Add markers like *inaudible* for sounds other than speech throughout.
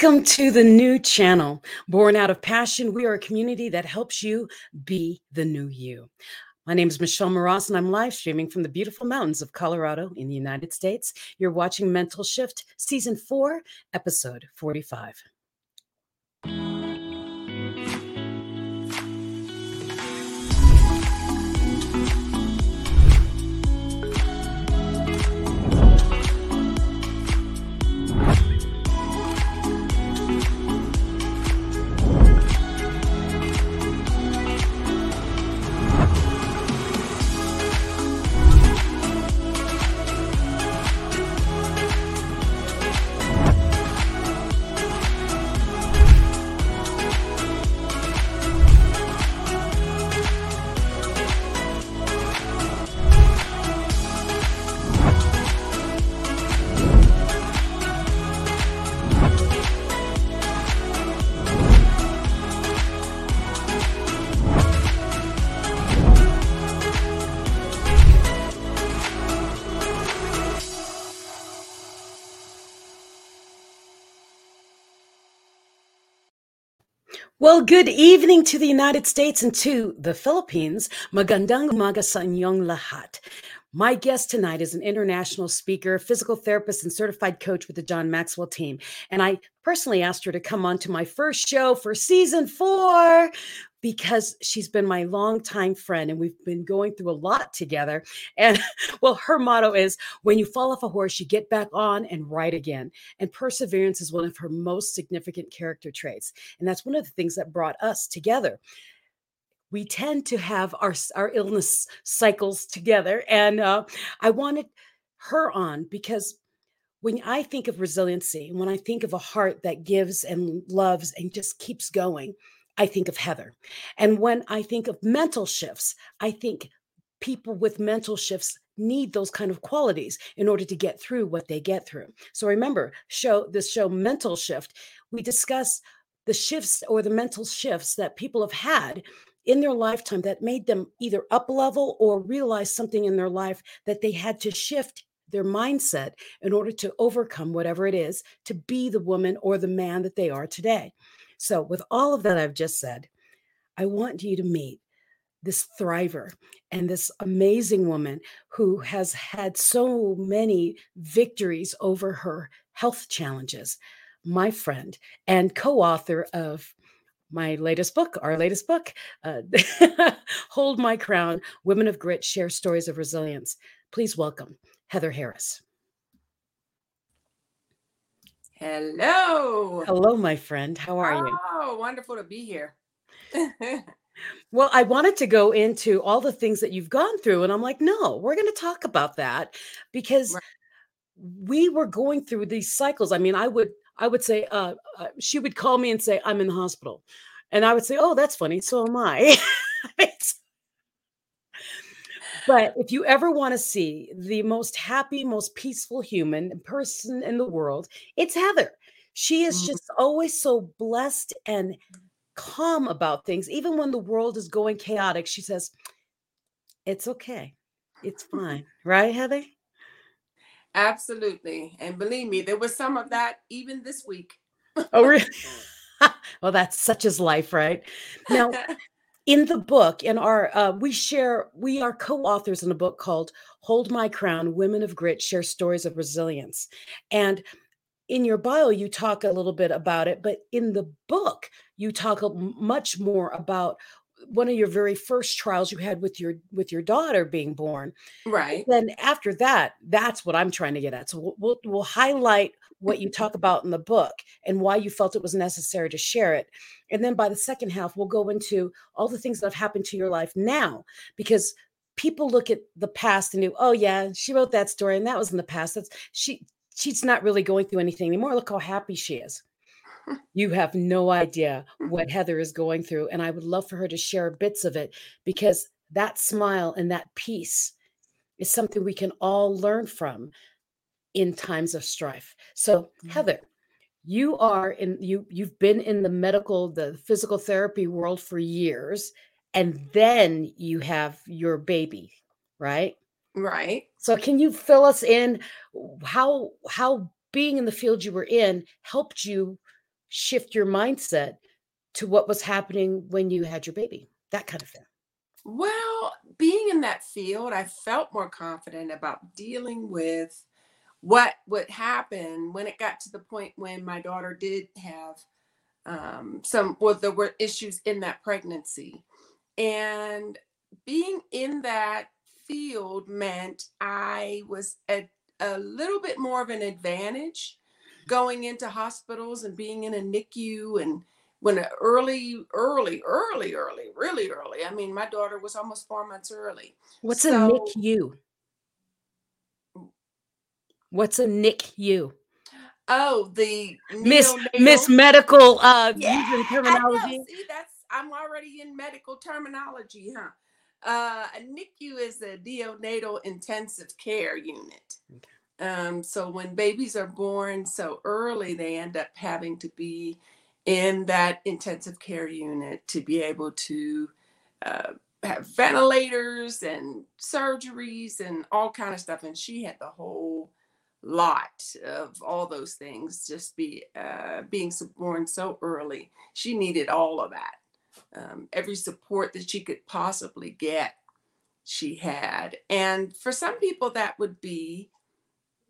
Welcome to the new channel. Born out of passion, we are a community that helps you be the new you. My name is Michelle Moras, and I'm live streaming from the beautiful mountains of Colorado in the United States. You're watching Mental Shift, Season 4, Episode 45. Well, good evening to the United States and to the Philippines. Magandang umaga sa inyong lahat. My guest tonight is an international speaker, physical therapist, and certified coach with the John Maxwell team. And I personally asked her to come on to my first show for season four because she's been my longtime friend and we've been going through a lot together. And *laughs* well, her motto is when you fall off a horse, you get back on and ride again. And perseverance is one of her most significant character traits. And that's one of the things that brought us together. We tend to have our, our illness cycles together. And uh, I wanted her on because when I think of resiliency, and when I think of a heart that gives and loves and just keeps going, I think of Heather. And when I think of mental shifts, I think people with mental shifts need those kind of qualities in order to get through what they get through. So remember, show this show mental shift, we discuss the shifts or the mental shifts that people have had in their lifetime that made them either up level or realize something in their life that they had to shift their mindset in order to overcome whatever it is to be the woman or the man that they are today. So, with all of that I've just said, I want you to meet this thriver and this amazing woman who has had so many victories over her health challenges. My friend and co author of my latest book, our latest book, uh, *laughs* Hold My Crown Women of Grit Share Stories of Resilience. Please welcome Heather Harris. Hello. Hello, my friend. How are you? Oh, wonderful to be here. *laughs* well, I wanted to go into all the things that you've gone through, and I'm like, no, we're going to talk about that because right. we were going through these cycles. I mean, I would, I would say, uh, uh, she would call me and say, I'm in the hospital, and I would say, oh, that's funny. So am I. *laughs* But if you ever want to see the most happy, most peaceful human person in the world, it's Heather. She is mm. just always so blessed and calm about things. Even when the world is going chaotic, she says, It's okay. It's fine. *laughs* Right, Heather? Absolutely. And believe me, there was some of that even this week. oh, really? *laughs* *laughs* well, that's such as life, right? Now, in the book in our uh, we share we are co-authors in a book called hold my crown women of grit share stories of resilience. And in your bio you talk a little bit about it but in the book you talk much more about one of your very first trials you had with your with your daughter being born. Right. then after that that's what i'm trying to get at. So we'll, we'll, we'll highlight what you talk about in the book and why you felt it was necessary to share it. And then by the second half we'll go into all the things that have happened to your life now because people look at the past and do oh yeah she wrote that story and that was in the past. That's she she's not really going through anything anymore. Look how happy she is. *laughs* You have no idea what *laughs* Heather is going through. And I would love for her to share bits of it because that smile and that peace is something we can all learn from in times of strife. So, Mm. Heather, you are in you you've been in the medical the physical therapy world for years and then you have your baby, right? Right. So can you fill us in how how being in the field you were in helped you shift your mindset to what was happening when you had your baby? That kind of thing. Well, being in that field, I felt more confident about dealing with what would happen when it got to the point when my daughter did have um, some, well, there were issues in that pregnancy. And being in that field meant I was at a little bit more of an advantage going into hospitals and being in a NICU and when early, early, early, early, really early. I mean, my daughter was almost four months early. What's a NICU? What's a NICU? Oh, the Miss neonatal- Miss Medical uh Yeah, using I know. terminology. See, that's I'm already in medical terminology, huh? Uh, a NICU is a neonatal intensive care unit. Um, so when babies are born so early, they end up having to be in that intensive care unit to be able to uh, have ventilators and surgeries and all kind of stuff. And she had the whole lot of all those things just be uh, being born so early. She needed all of that. Um, every support that she could possibly get, she had. And for some people, that would be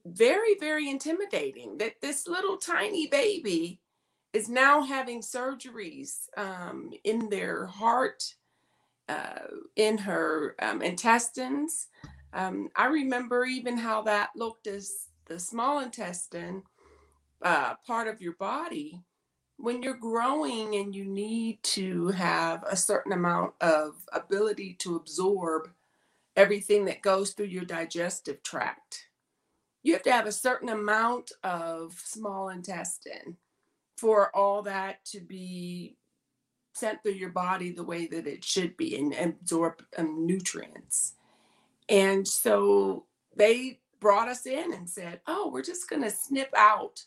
very, very intimidating that this little tiny baby is now having surgeries um, in their heart, uh, in her um, intestines. Um, I remember even how that looked as the small intestine, uh, part of your body. When you're growing and you need to have a certain amount of ability to absorb everything that goes through your digestive tract, you have to have a certain amount of small intestine for all that to be sent through your body the way that it should be and absorb um, nutrients. And so they brought us in and said, Oh, we're just going to snip out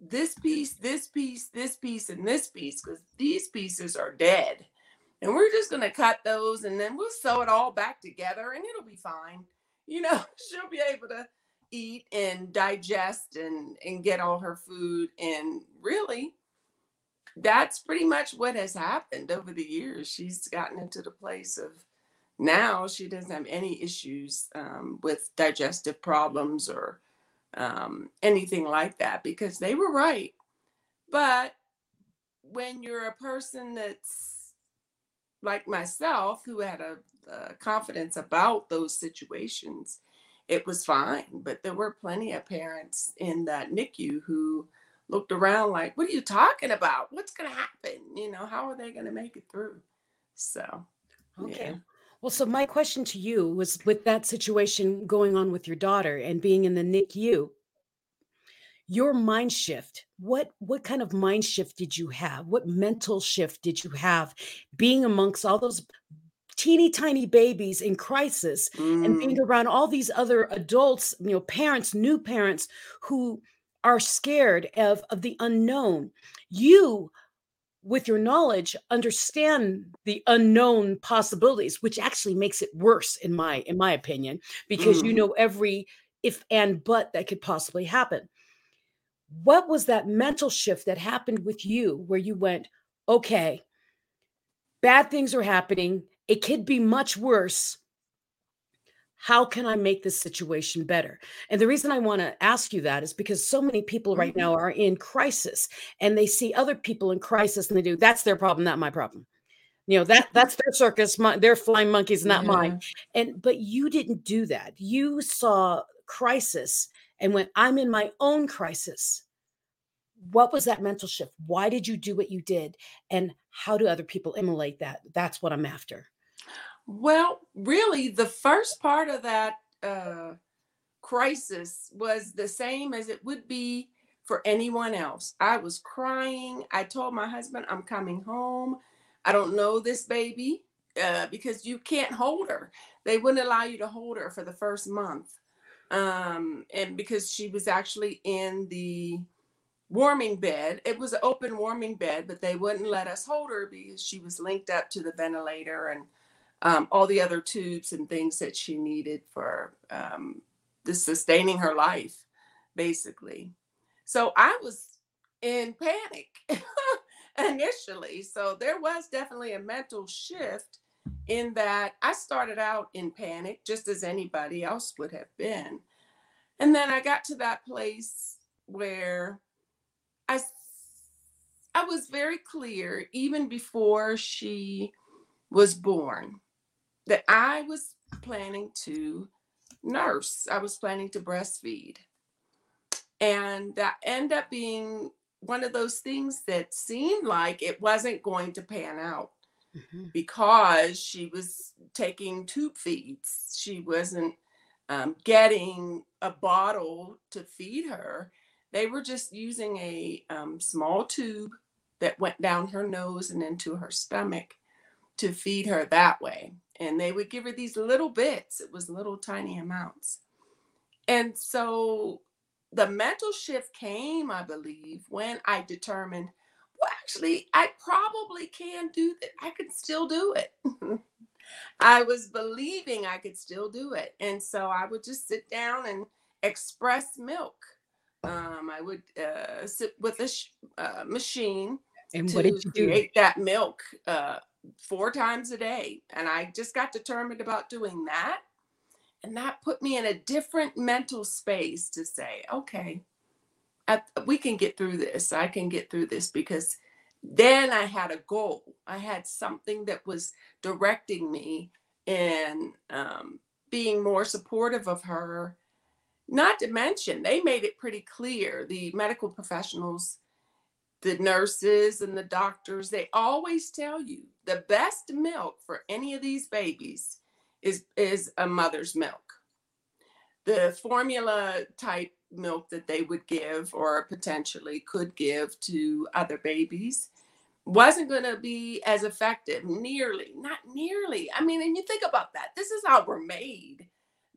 this piece, this piece, this piece, and this piece because these pieces are dead. And we're just going to cut those and then we'll sew it all back together and it'll be fine. You know, *laughs* she'll be able to eat and digest and and get all her food and really that's pretty much what has happened over the years she's gotten into the place of now she doesn't have any issues um, with digestive problems or um, anything like that because they were right but when you're a person that's like myself who had a, a confidence about those situations it was fine. But there were plenty of parents in that NICU who looked around like, what are you talking about? What's going to happen? You know, how are they going to make it through? So, Okay. Yeah. Well, so my question to you was with that situation going on with your daughter and being in the NICU, your mind shift. What what kind of mind shift did you have? What mental shift did you have being amongst all those teeny tiny babies in crisis and mm, being around all these other adults, you know, parents, new parents who are scared of of the unknown. You with your knowledge understand the unknown possibilities which actually makes it worse in my in my opinion because you Mhm. know every if and but that could possibly happen what was that mental shift that happened with you where you went okay bad things are happening it could be much worse how can I make this situation better? And the reason I want to ask you that is because so many people right Mhm. now are in crisis and they see other people in crisis and they do, that's their problem, not my problem. You know, that that's their circus, my, their flying monkeys, not mine. And but you didn't do that. You saw crisis and when I'm in my own crisis. What was that mental shift? Why did you do what you did? And how do other people emulate that? That's what I'm after. Well, really, the first part of that uh, crisis was the same as it would be for anyone else. I was crying. I told my husband, I'm coming home. I don't know this baby uh, because you can't hold her. They wouldn't allow you to hold her for the first month. Um, and because she was actually in the warming bed, it was an open warming bed, but they wouldn't let us hold her because she was linked up to the ventilator and um, all the other tubes and things that she needed for um, the sustaining her life, basically. So I was in panic *laughs* initially. So there was definitely a mental shift in that I started out in panic, just as anybody else would have been. And then I got to that place where I, I was very clear, even before she was born, that I was planning to nurse. I was planning to breastfeed. And that ended up being one of those things that seemed like it wasn't going to pan out because she was taking tube feeds. She wasn't um, getting a bottle to feed her. They were just using a um, small tube that went down her nose and into her stomach to feed her that way. And they would give her these little bits, it was little tiny amounts. And so the mental shift came, I believe, when I determined, well, actually, I probably can do that. I could still do it. *laughs* I was believing I could still do it. And so I would just sit down and express milk. Um, I would uh, sit with a sh- uh, machine And to what did you do? create that milk uh, four times a day. And I just got determined about doing that. And that put me in a different mental space to say, okay, I, we can get through this. I can get through this because then I had a goal. I had something that was directing me in um, being more supportive of her. Not to mention, they made it pretty clear the medical professionals, the nurses, and the doctors, they always tell you the best milk for any of these babies is, is a mother's milk. The formula type milk that they would give or potentially could give to other babies wasn't going to be as effective nearly not nearly i mean and you think about that this is how we're made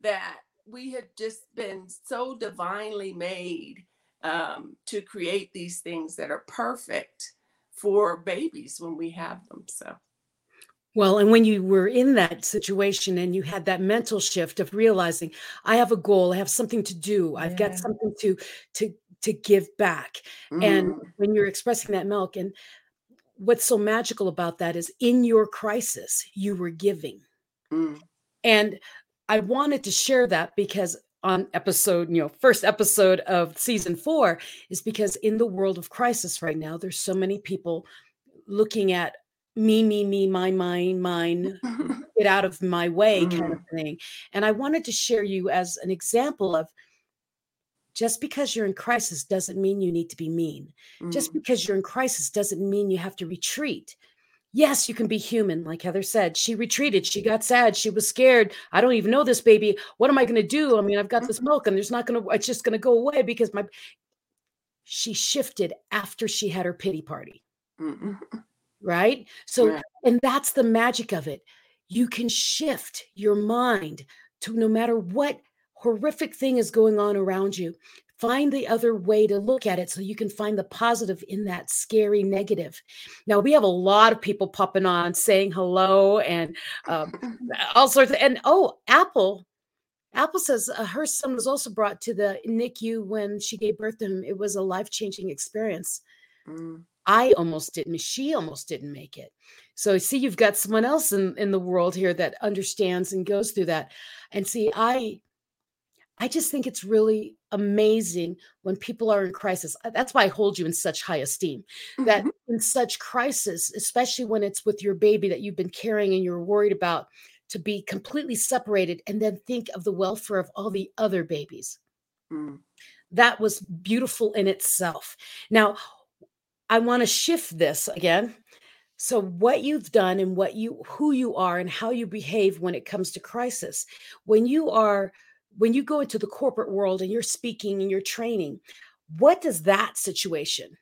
that we had just been so divinely made um, to create these things that are perfect for babies when we have them so Well, and when you were in that situation and you had that mental shift of realizing I have a goal, I have something to do, I've got something to to to give back. And mhm, when you're expressing that milk and what's so magical about that is in your crisis you were giving. mm, And I wanted to share that because on episode, you know, first episode of season 4 is because in the world of crisis right now there's so many people looking at me me me my mine mine *laughs* get out of my way kind of thing. And I wanted to share you as an example of just because you're in crisis doesn't mean you need to be mean. Just mm, because you're in crisis doesn't mean you have to retreat. Yes, you can be human. Like Heather said, she retreated. She got sad. She was scared. I don't even know this baby. What am I going to do? I mean, I've got this milk and there's not going to, it's just going to go away because my, she shifted after she had her pity party mm, right? So, Right. and that's the magic of it. You can shift your mind to no matter what horrific thing is going on around you, find the other way to look at it so you can find the positive in that scary negative. Now, we have a lot of people popping on saying hello and um, *laughs* all sorts of, and oh, Apple. Apple says uh, her son was also brought to the NICU when she gave birth to him. It was a life changing experience. mm. I almost didn't, she almost didn't make it. So see, you've got someone else in, in the world here that understands and goes through that. And see, I I just think it's really amazing when people are in crisis. Uh, that's why I hold you in such high esteem. That Mhm. in such crisis, especially when it's with your baby that you've been carrying and you're worried about, to be completely separated and then think of the welfare of all the other babies. Mm. That was beautiful in itself. Now, I want to shift this again. So what you've done and what you who you are and how you behave when it comes to crisis. When you are when you go into the corporate world and you're speaking and you're training, what does that situation?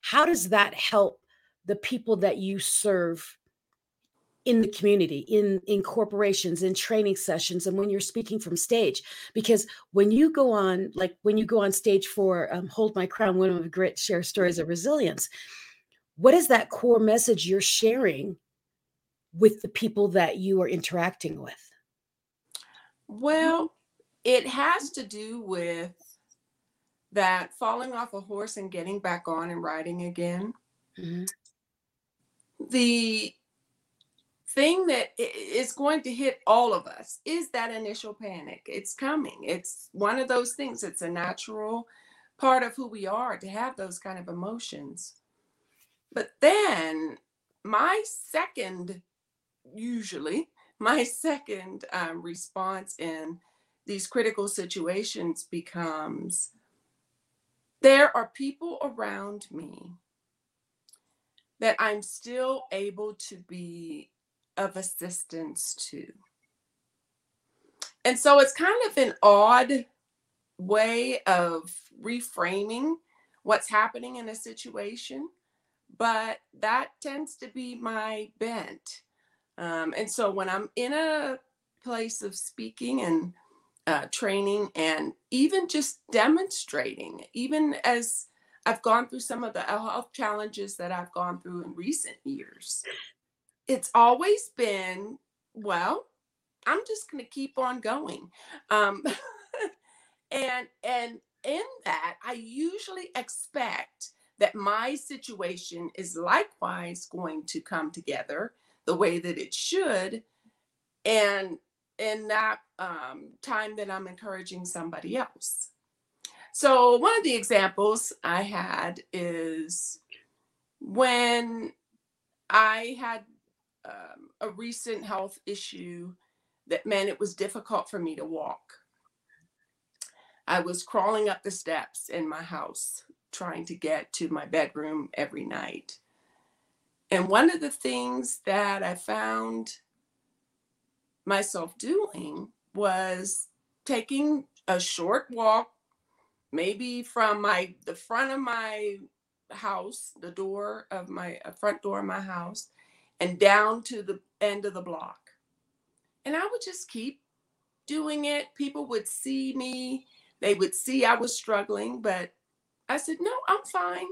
How does that help the people that you serve in the community, in in corporations, in training sessions, and when you're speaking from stage? Because when you go on, like when you go on stage for um, "Hold My Crown," Women of Grit, share stories of resilience. What is that core message you're sharing with the people that you are interacting with? Well, it has to do with that falling off a horse and getting back on and riding again. Mhm. The thing that is going to hit all of us is that initial panic. It's coming. It's one of those things. It's a natural part of who we are to have those kind of emotions. But then my second, usually, my second um, response in these critical situations becomes there are people around me that I'm still able to be of assistance to. And so it's kind of an odd way of reframing what's happening in a situation, but that tends to be my bent. Um, and so when I'm in a place of speaking and uh, training and even just demonstrating, even as I've gone through some of the health challenges that I've gone through in recent years, it's always been, well, I'm just going to keep on going. Um, *laughs* and and in that, I usually expect that my situation is likewise going to come together the way that it should, and in that um, time that I'm encouraging somebody else. So one of the examples I had is when I had um, a recent health issue that meant it was difficult for me to walk. I was crawling up the steps in my house trying to get to my bedroom every night. And one of the things that I found myself doing was taking a short walk maybe from my the front of my house the door of my front door of my house and down to the end of the block. And i would just keep doing it. People would see me. They would see i was struggling but i said no i'm fine.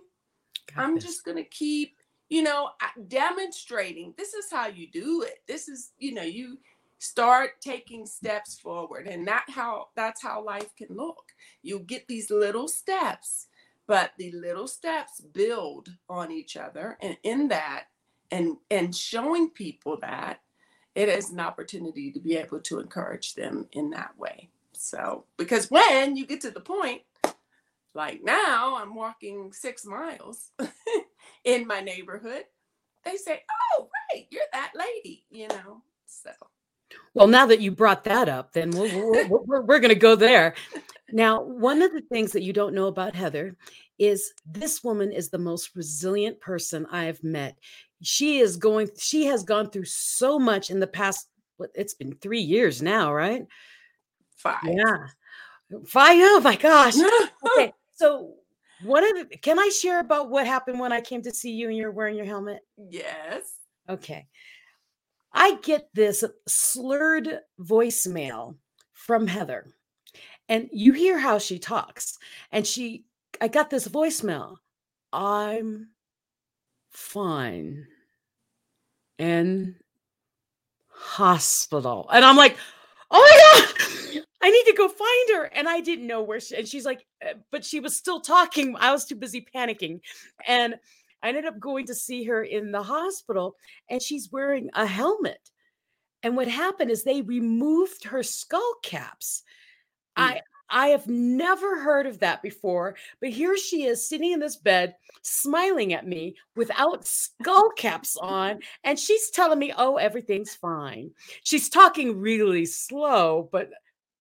Got i'm this. just going to keep you know demonstrating this is how you do it. This is you know you start taking steps forward and that how that's how life can look. You get these little steps but the little steps build on each other and in that and and showing people that it is an opportunity to be able to encourage them in that way. So because when you get to the point like now i'm walking six miles *laughs* in my neighborhood they say oh right you're that lady you know? So Well, now that you brought that up, then we're, we're, we're, we're going to go there. Now, one of the things that you don't know about Heather is this woman is the most resilient person I've met. She is going, she has gone through so much in the past, what it's been three years now, right? five Yeah. Five. Oh my gosh. *laughs* Okay. So, one of the, can I share about what happened when I came to see you and you're wearing your helmet? yes Okay. I get this slurred voicemail from Heather, and you hear how she talks. And she, I got this voicemail I'm fine in hospital. And I'm like, oh my God, I need to go find her. And I didn't know where she, and she's like, "Uh," but she was still talking. I was too busy panicking. And I ended up going to see her in the hospital, and she's wearing a helmet. And what happened is they removed her skull caps. Mm. I I have never heard of that before, but here she is sitting in this bed, smiling at me without skull caps on, and she's telling me, "Oh, everything's fine." She's talking really slow, but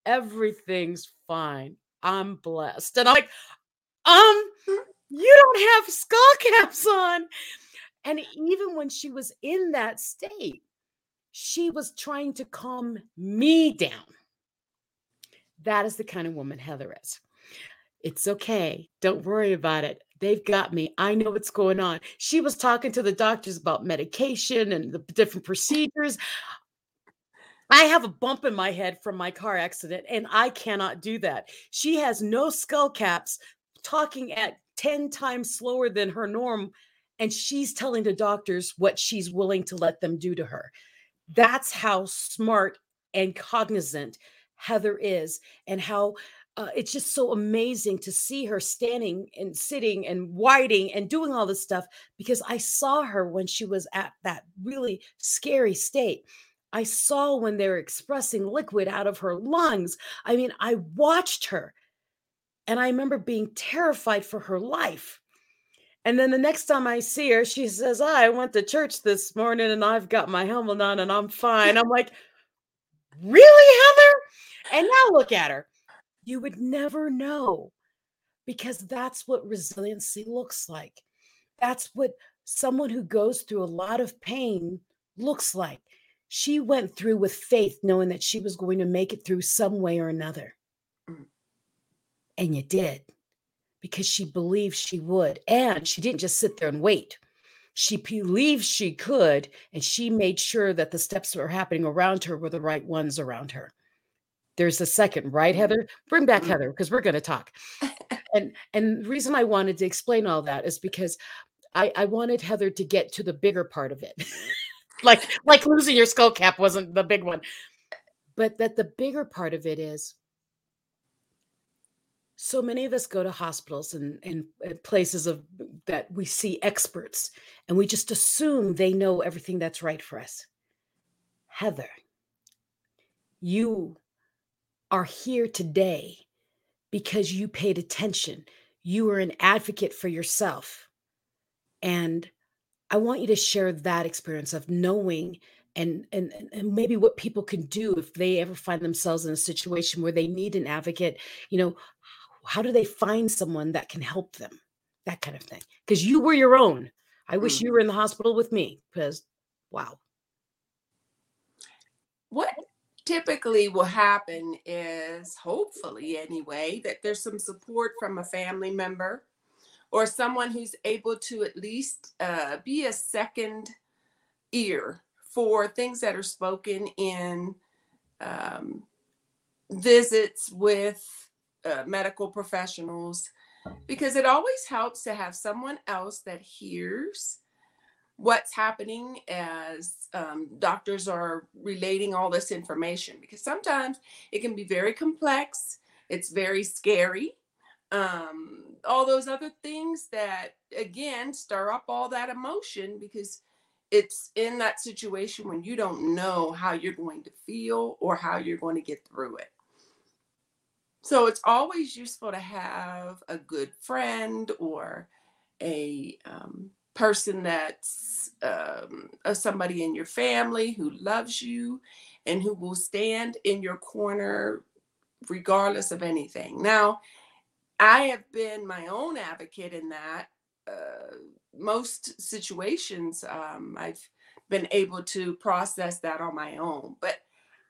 everything's fine. I'm blessed, and I'm like, "Um, you don't have skull caps on." And even when she was in that state, she was trying to calm me down. That is the kind of woman Heather is. It's okay. Don't worry about it. They've got me. I know what's going on. She was talking to the doctors about medication and the different procedures. I have a bump in my head from my car accident, and I cannot do that. She has no skull caps, talking at 10 times slower than her norm, and she's telling the doctors what she's willing to let them do to her. That's how smart and cognizant Heather is, and how uh, it's just so amazing to see her standing and sitting and whiting and doing all this stuff because I saw her when she was at that really scary state. I saw when they were expressing liquid out of her lungs. I mean, I watched her and I remember being terrified for her life. And then the next time I see her, she says, oh, I went to church this morning and I've got my helmet on and I'm fine. I'm like, Really, Heather? And now look at her. You would never know because that's what resiliency looks like. That's what someone who goes through a lot of pain looks like. She went through with faith, knowing that she was going to make it through some way or another. And you did because she believed she would. And she didn't just sit there and wait. She believed she could, and she made sure that the steps that were happening around her were the right ones around her. There's a second, right, Heather? Bring back Mm. Heather because we're going to talk. and and the reason I wanted to explain all that is because I, I wanted Heather to get to the bigger part of it. *laughs* like like losing your skull cap wasn't the big one. But that the bigger part of it is so many of us go to hospitals and, and, and places of that we see experts and we just assume they know everything that's right for us. Heather, you are here today because you paid attention. You were an advocate for yourself. And I want you to share that experience of knowing and, and and- and maybe what people can do if they ever find themselves in a situation where they need an advocate, you know, how do they find someone that can help them? That kind of thing. Because you were your own. I wish Mm. you were in the hospital with me because wow. what typically will happen is hopefully anyway that there's some support from a family member or someone who's able to at least uh, be a second ear for things that are spoken in um, visits with uh, medical professionals because it always helps to have someone else that hears what's happening as um, doctors are relating all this information because sometimes it can be very complex it's very scary um, all those other things that again stir up all that emotion because it's in that situation when you don't know how you're going to feel or how you're going to get through it so it's always useful to have a good friend or a um, person that's um, somebody in your family who loves you and who will stand in your corner regardless of anything. Now, I have been my own advocate in that. Uh, most situations, um, I've been able to process that on my own. But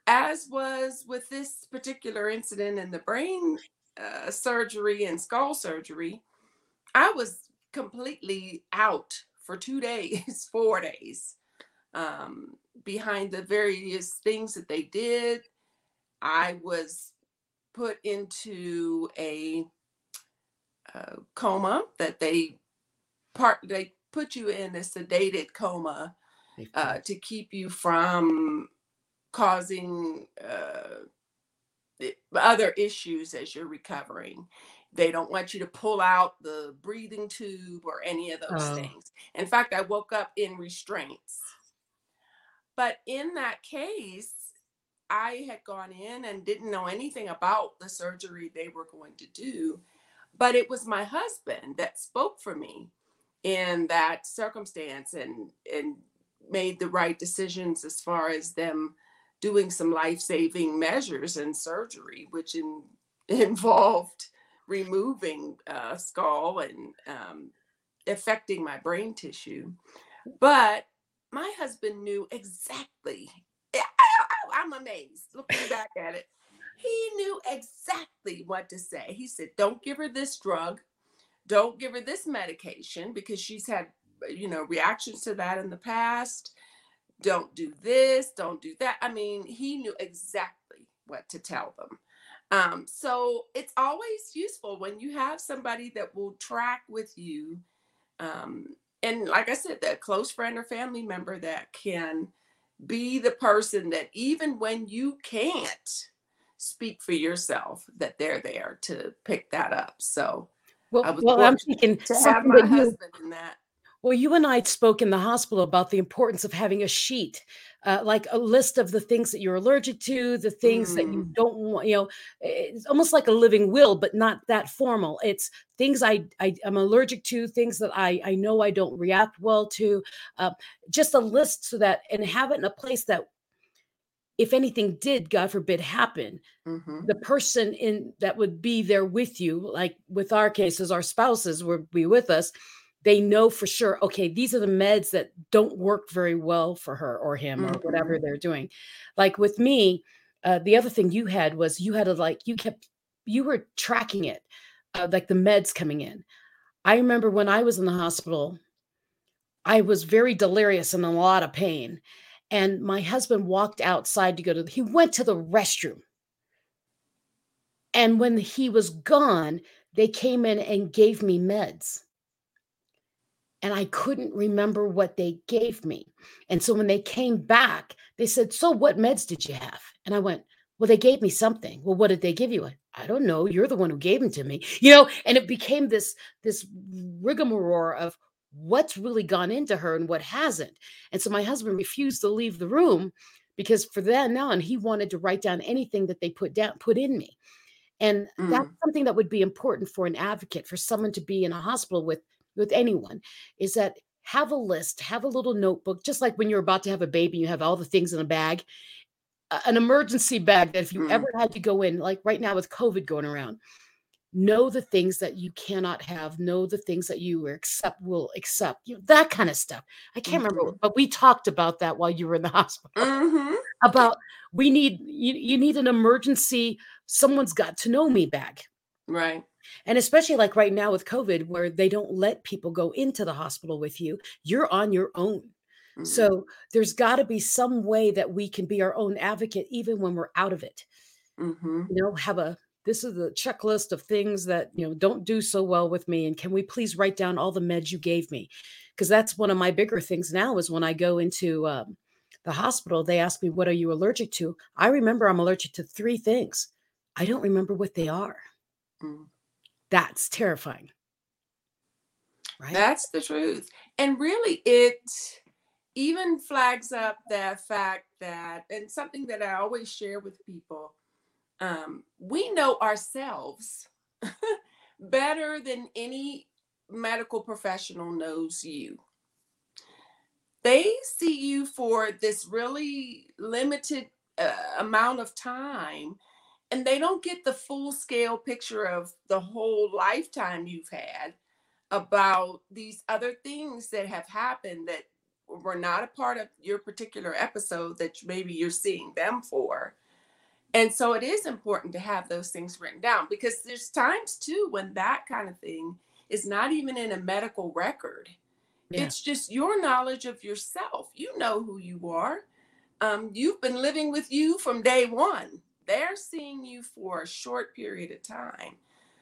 as was with this particular incident in the brain uh, surgery and skull surgery, I was completely out for two *laughs* days, four days, um, behind the various things that they did. I was put into a, uh coma that they part they put you in a sedated coma uh, to keep you from causing uh, other issues as you're recovering. They don't want you to pull out the breathing tube or any of those Oh. things. In fact, I woke up in restraints. But in that case, I had gone in and didn't know anything about the surgery they were going to do. But it was my husband that spoke for me in that circumstance and and made the right decisions as far as them doing some life-saving measures and surgery, which in, *laughs* involved removing uh, skull and um, affecting my brain tissue. But my husband knew exactly. I, I, I'm amazed looking back at it. He knew exactly what to say. He said, "Don't give her this drug. Don't give her this medication because she's had, you know, reactions to that in the past. Don't do this. Don't do that." I mean, he knew exactly what to tell them. Um, so it's always useful when you have somebody that will track with you. Um, and like I said, that close friend or family member that can be the person that even when you can't speak for yourself, that they're there to pick that up. So Well, I was well I'm thinking to have my that you, husband in that. Well, you and I spoke in the hospital about the importance of having a sheet, uh, like a list of the things that you're allergic to, the things that you don't want. You know, it's almost like a living will, but not that formal. It's things I, I am allergic to, things that I I know I don't react well to. Uh, just a list so that and have it in a place that if anything did, God forbid, happen, Mhm. the person in that would be there with you, like with our cases, our spouses would be with us. They know for sure, okay, these are the meds that don't work very well for her or him or whatever Mhm. they're doing. Like with me, uh, the other thing you had was you had to like you kept you were tracking it, uh, like the meds coming in. I remember when I was in the hospital, I was very delirious and in a lot of pain. And my husband walked outside to go to, the, he went to the restroom. And when he was gone, they came in and gave me meds. And I couldn't remember what they gave me. And so when they came back, they said, So what meds did you have? And I went, Well, they gave me something. Well, what did they give you? I, I don't know. You're the one who gave them to me. You know, and it became this this rigmarole of what's really gone into her and what hasn't. And so my husband refused to leave the room because for then on he wanted to write down anything that they put down put in me. And that's Mm. something that would be important for an advocate, for someone to be in a hospital with with anyone, is that have a list, have a little notebook, just like when you're about to have a baby, you have all the things in a bag, an emergency bag that if you Mm. ever had to go in, like right now with COVID going around, know the things that you cannot have, know the things that you accept will accept, you know, that kind of stuff. I can't remember, Mhm. but we talked about that while you were in the *laughs* hospital Mhm. about we need you, you need an emergency someone's got to know me bag Right. And especially like right now with covid where they don't let people go into the hospital with you you're on your own Mhm. so there's got to be some way that we can be our own advocate even when we're out of it Mhm. you know have a this is the checklist of things that you know don't do so well with me and can we please write down all the meds you gave me because that's one of my bigger things now is when i go into um, the hospital they ask me what are you allergic to i remember i'm allergic to three things i don't remember what they are Mm. That's terrifying right That's the truth. And really, it even flags up that fact that, and something that I always share with people, um, we know ourselves *laughs* better than any medical professional knows you. They see you for this really limited uh, amount of time, and they don't get the full scale picture of the whole lifetime you've had about these other things that have happened that were not a part of your particular episode that maybe you're seeing them for. And so it is important to have those things written down because there's times too when that kind of thing is not even in a medical record. Yeah. It's just your knowledge of yourself. You know who you are. Um, you've been living with you from day one. They're seeing you for a short period of time.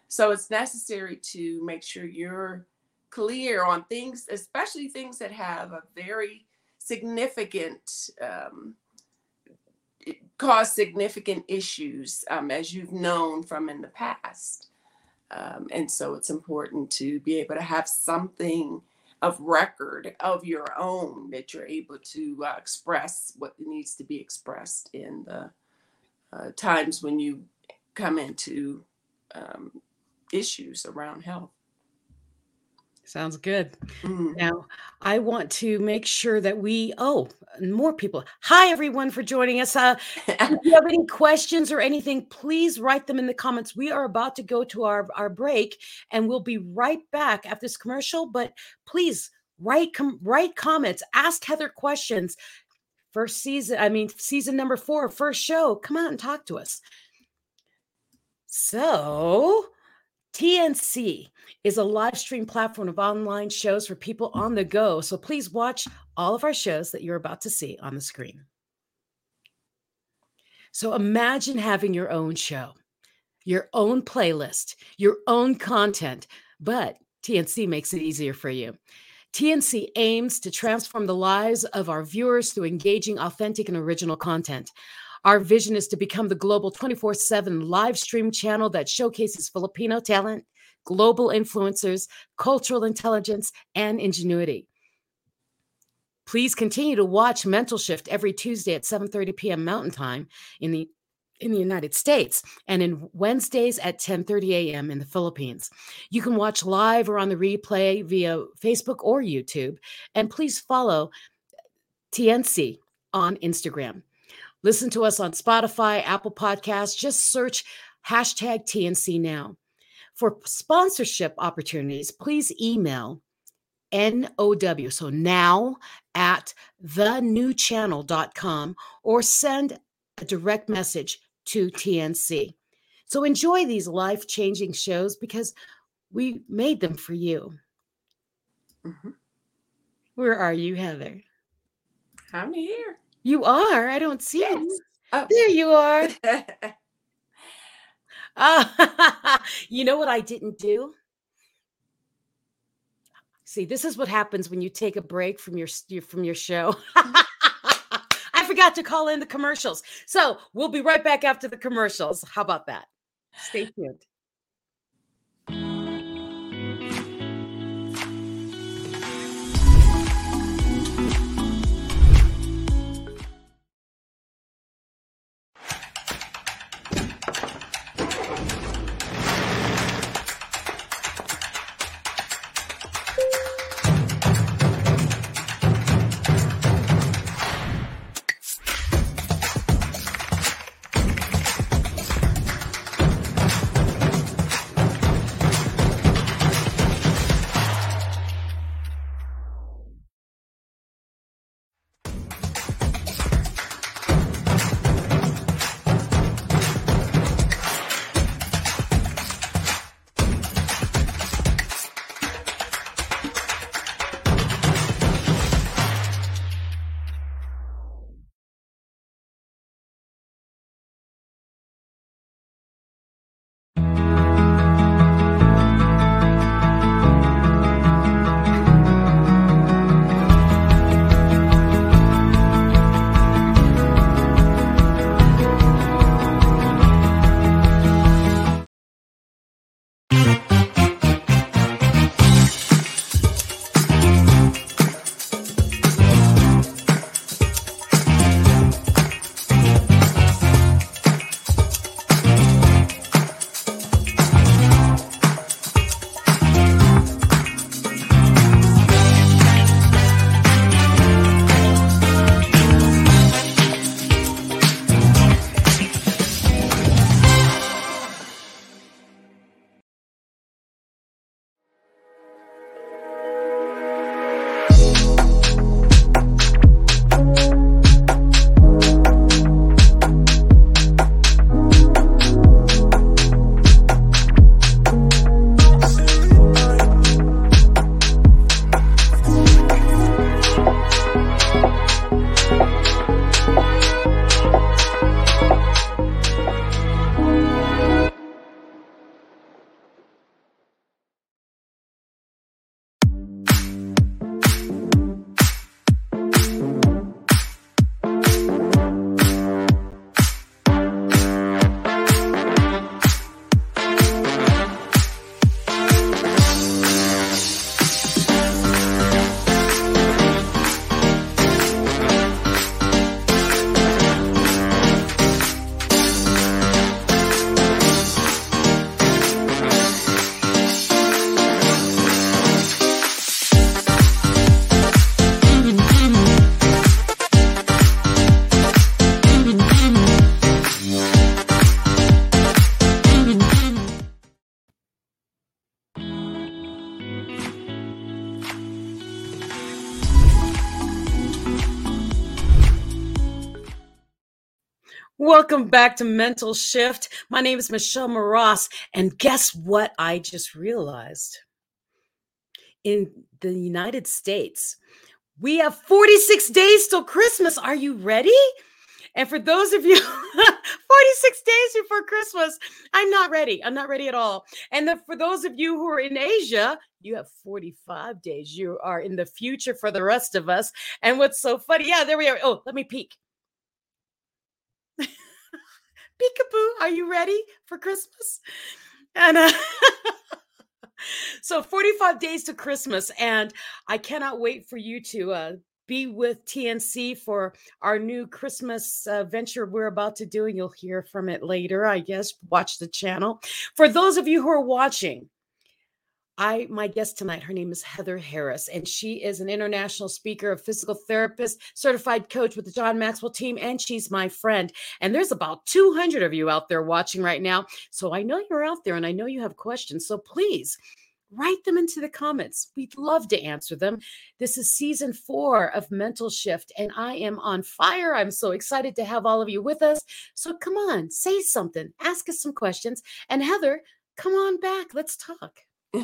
So it's necessary to make sure you're clear on things, especially things that have a very significant, um, cause significant issues, um, as you've known from in the past. Um, and so it's important to be able to have something of record of your own that you're able to uh, express what needs to be expressed in the uh, times when you come into um, issues around health. Sounds good. Mm. Now, I want to make sure that we, oh, more people. Hi, everyone, for joining us. Uh, if you have any *laughs* questions or anything, please write them in the comments. We are about to go to our, our break and we'll be right back after this commercial. But please write, com- write comments, ask Heather questions. First season, I mean, season number four, first show. Come out and talk to us. So, TNC is a live stream platform of online shows for people on the go. So please watch all of our shows that you're about to see on the screen. So imagine having your own show, your own playlist, your own content, but TNC makes it easier for you. TNC aims to transform the lives of our viewers through engaging, authentic, and original content. Our vision is to become the global 24 7 live stream channel that showcases Filipino talent, global influencers, cultural intelligence, and ingenuity. Please continue to watch Mental Shift every Tuesday at 7:30 p.m. Mountain Time in the in the United States and in Wednesdays at 10:30 a.m. in the Philippines. You can watch live or on the replay via Facebook or YouTube and please follow TNC on Instagram. Listen to us on Spotify, Apple Podcasts. Just search hashtag TNC now. For sponsorship opportunities, please email NOW, so now at thenewchannel.com or send a direct message to TNC. So enjoy these life changing shows because we made them for you. Mhm. Where are you, Heather? I'm here. You are. I don't see Yes. you. Oh. There you are. *laughs* *laughs* You know what I didn't do? See, this is what happens when you take a break from your- from your show. *laughs* Forgot to call in the commercials. So we'll be right back after the commercials. How about that? Stay tuned. Welcome back to Mental Shift. My name is Michelle Moross, and guess what I just realized? In the United States, we have 46 days till Christmas. Are you ready? And for those of you, *laughs* 46 days before Christmas, I'm not ready. I'm not ready at all. And the, for those of you who are in Asia, you have 45 days. You are in the future for the rest of us. And what's so funny? Yeah, there we are. Oh, let me peek. *laughs* Peekaboo, are you ready for Christmas? And uh, *laughs* so 45 days to Christmas, and I cannot wait for you to uh, be with TNC for our new Christmas uh, venture we're about to do, and you'll hear from it later, I guess. Watch the channel. For those of you who are watching, I my guest tonight, her name is Heather Harris, and she is an international speaker, a physical therapist, certified coach with the John Maxwell team, and she's my friend. And there's about 200 of you out there watching right now. So I know you're out there and I know you have questions. So please write them into the comments. We'd love to answer them. This is season four of Mental Shift, and I am on fire. I'm so excited to have all of you with us. So come on, say something, ask us some questions. And Heather, come on back. Let's talk. *laughs*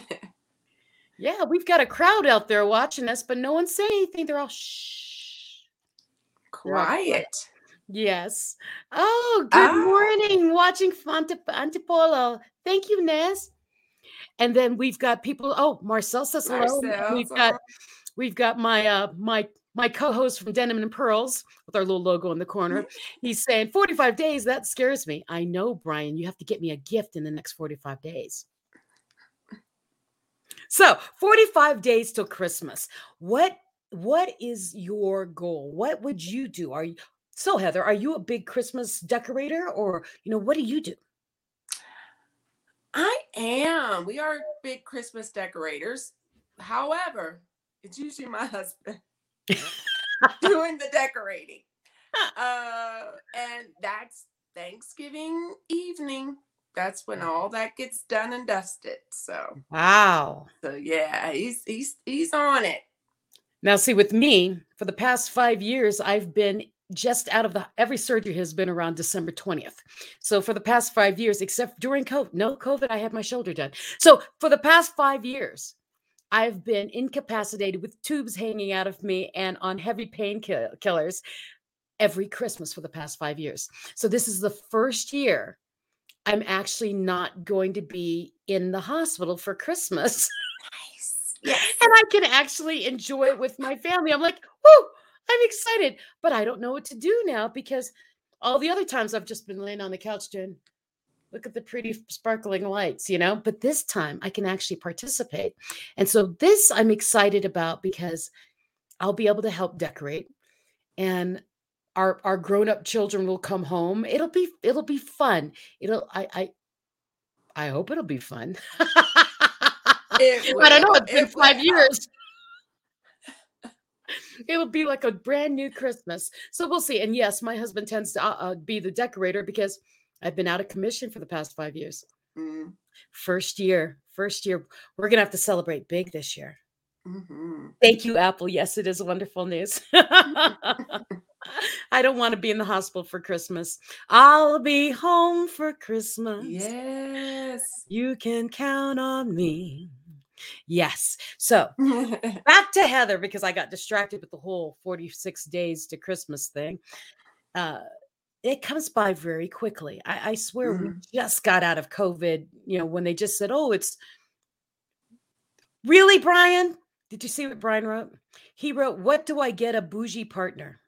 yeah, we've got a crowd out there watching us, but no one's saying anything. They're all shh. Quiet. Yes. Oh, good Ah. morning. Watching Antipolo. Thank you, Nez. And then we've got people. Oh, Marcel says hello. Marcel, We've got we've got my uh my my co-host from Denim and Pearls with our little logo in the corner. *laughs* He's saying 45 days. That scares me. I know, Brian. You have to get me a gift in the next 45 days. So 45 days till Christmas. What what is your goal? What would you do? Are you so Heather, are you a big Christmas decorator or you know what do you do? I am. We are big Christmas decorators. However, it's usually my *laughs* husband doing the decorating. *laughs* Uh, and that's Thanksgiving evening. That's when all that gets done and dusted. So, Wow. so yeah, he's he's he's on it. Now see with me, for the past 5 years I've been just out of the every surgery has been around December 20th. So for the past 5 years except during COVID, no COVID, I had my shoulder done. So for the past 5 years I've been incapacitated with tubes hanging out of me and on heavy painkillers every Christmas for the past five years. So this is the first year I'm actually not going to be in the hospital for Christmas. *laughs* Nice. Yes. and I can actually enjoy it with my family. I'm like, whoo, I'm excited. But I don't know what to do now because all the other times I've just been laying on the couch doing, look at the pretty sparkling lights, you know? But this time I can actually participate. And so this I'm excited about because I'll be able to help decorate and our our grown-up children will come home. It'll be it'll be fun. It'll I I I hope it'll be fun. It *laughs* don't know it's been It five will. years. It'll be like a brand new Christmas. So we'll see. And yes, my husband tends to uh, uh, be the decorator because I've been out of commission for the past five years. Mm, First year, first year. We're going to have to celebrate big this year. mhm. Thank you, Apple. Yes, it is wonderful news. *laughs* I don't want to be in the hospital for Christmas. I'll be home for Christmas. Yes. You can count on me. Yes. So *laughs* back to Heather because I got distracted with the whole 46 days to Christmas thing. Uh, it comes by very quickly. I, I swear we Mhm. just got out of COVID, you know, when they just said, oh, it's really Brian. Did you see what Brian wrote? He wrote, What do I get a bougie partner?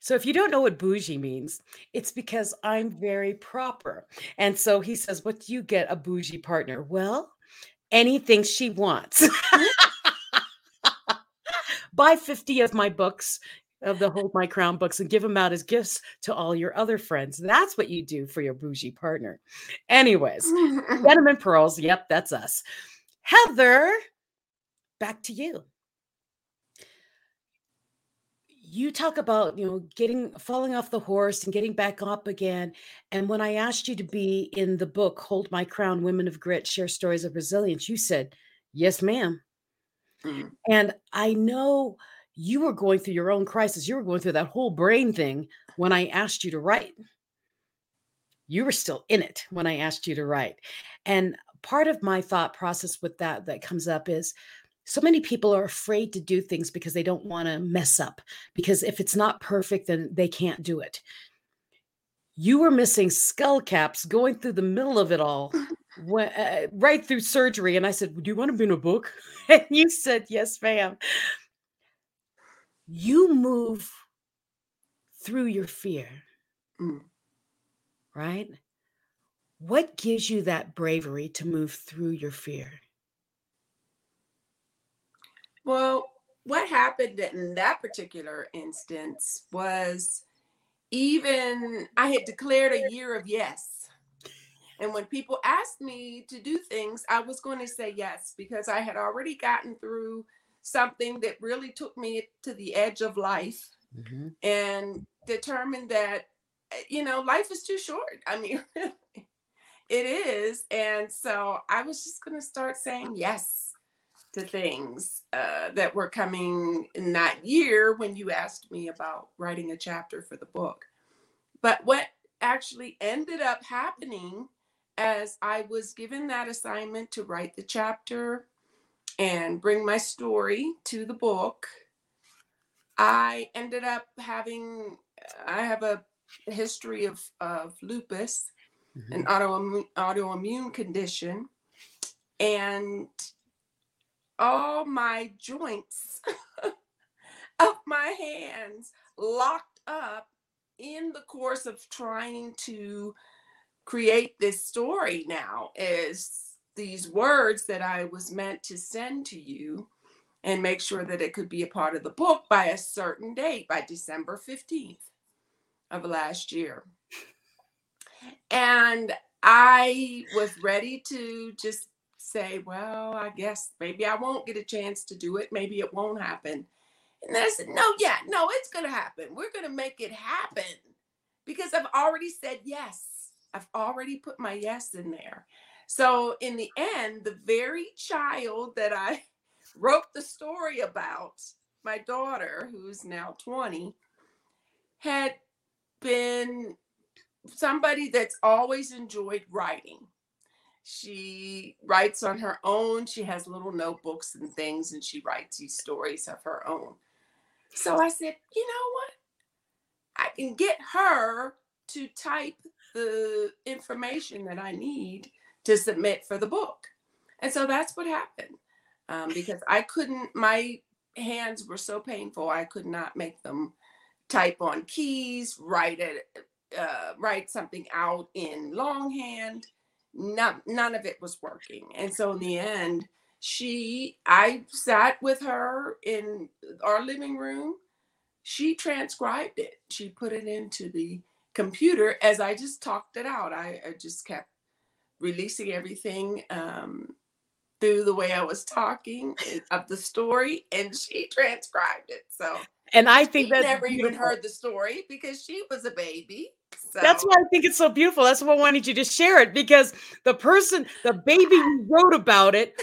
So if you don't know what bougie means, it's because I'm very proper. And so he says, What do you get a bougie partner? Well, anything she wants. Hmm? *laughs* Buy 50 of my books, of the Hold My Crown books, and give them out as gifts to all your other friends. That's what you do for your bougie partner. Anyways, *laughs* Denim and Pearls. Yep, that's us. Heather, back to you. You talk about, you know, getting falling off the horse and getting back up again. And when I asked you to be in the book, Hold My Crown Women of Grit Share Stories of Resilience, you said, Yes, ma'am. Mm. And I know you were going through your own crisis. You were going through that whole brain thing when I asked you to write. You were still in it when I asked you to write. And part of my thought process with that that comes up is so many people are afraid to do things because they don't want to mess up because if it's not perfect then they can't do it. You were missing skull caps going through the middle of it all *laughs* when, uh, right through surgery and i said do you want to be in a book? *laughs* And you said yes ma'am. You move through your fear Mm. right? What gives you that bravery to move through your fear Well, what happened in that particular instance was even I had declared a year of yes. And when people asked me to do things, I was going to say yes because I had already gotten through something that really took me to the edge of life and determined that, eh, you know, life is too short. I mean, *laughs* it is. And so I was just going to start saying yes to things uh, that were coming in that year when you asked me about writing a chapter for the book. But what actually ended up happening as I was given that assignment to write the chapter and bring my story to the book, I ended up having, I have a history of, of lupus, an autoimmune, autoimmune condition. And all my joints *laughs* of my hands locked up in the course of trying to create this story now is these words that I was meant to send to you and make sure that it could be a part of the book by a certain date by December 15th of last year. *laughs* And I was ready to just say, well, I guess maybe I won't get a chance to do it. Maybe it won't happen. And I said, no, yeah, no, it's going to happen. We're going to make it happen because I've already said yes. I've already put my yes in there. So, in the end, the very child that I *laughs* wrote the story about, my daughter, who's now 20, had been somebody that's always enjoyed writing. She writes on her own. She has little notebooks and things, and she writes these stories of her own. So I said, you know what? I can get her to type the information that I need to submit for the book. And so that's what happened um, because I couldn't, my hands were so painful, I could not make them type on keys, write it, uh, write something out in longhand. None, none of it was working. And so in the end, she, I sat with her in our living room. She transcribed it. She put it into the computer as I just talked it out. I, I just kept releasing everything um, through the way I was talking eh, of the story, and she transcribed it. So and I think she that's never even heard the story because she was a baby. So That's why I think it's so beautiful. That's why I wanted you to share it because the person, the baby who wrote about it,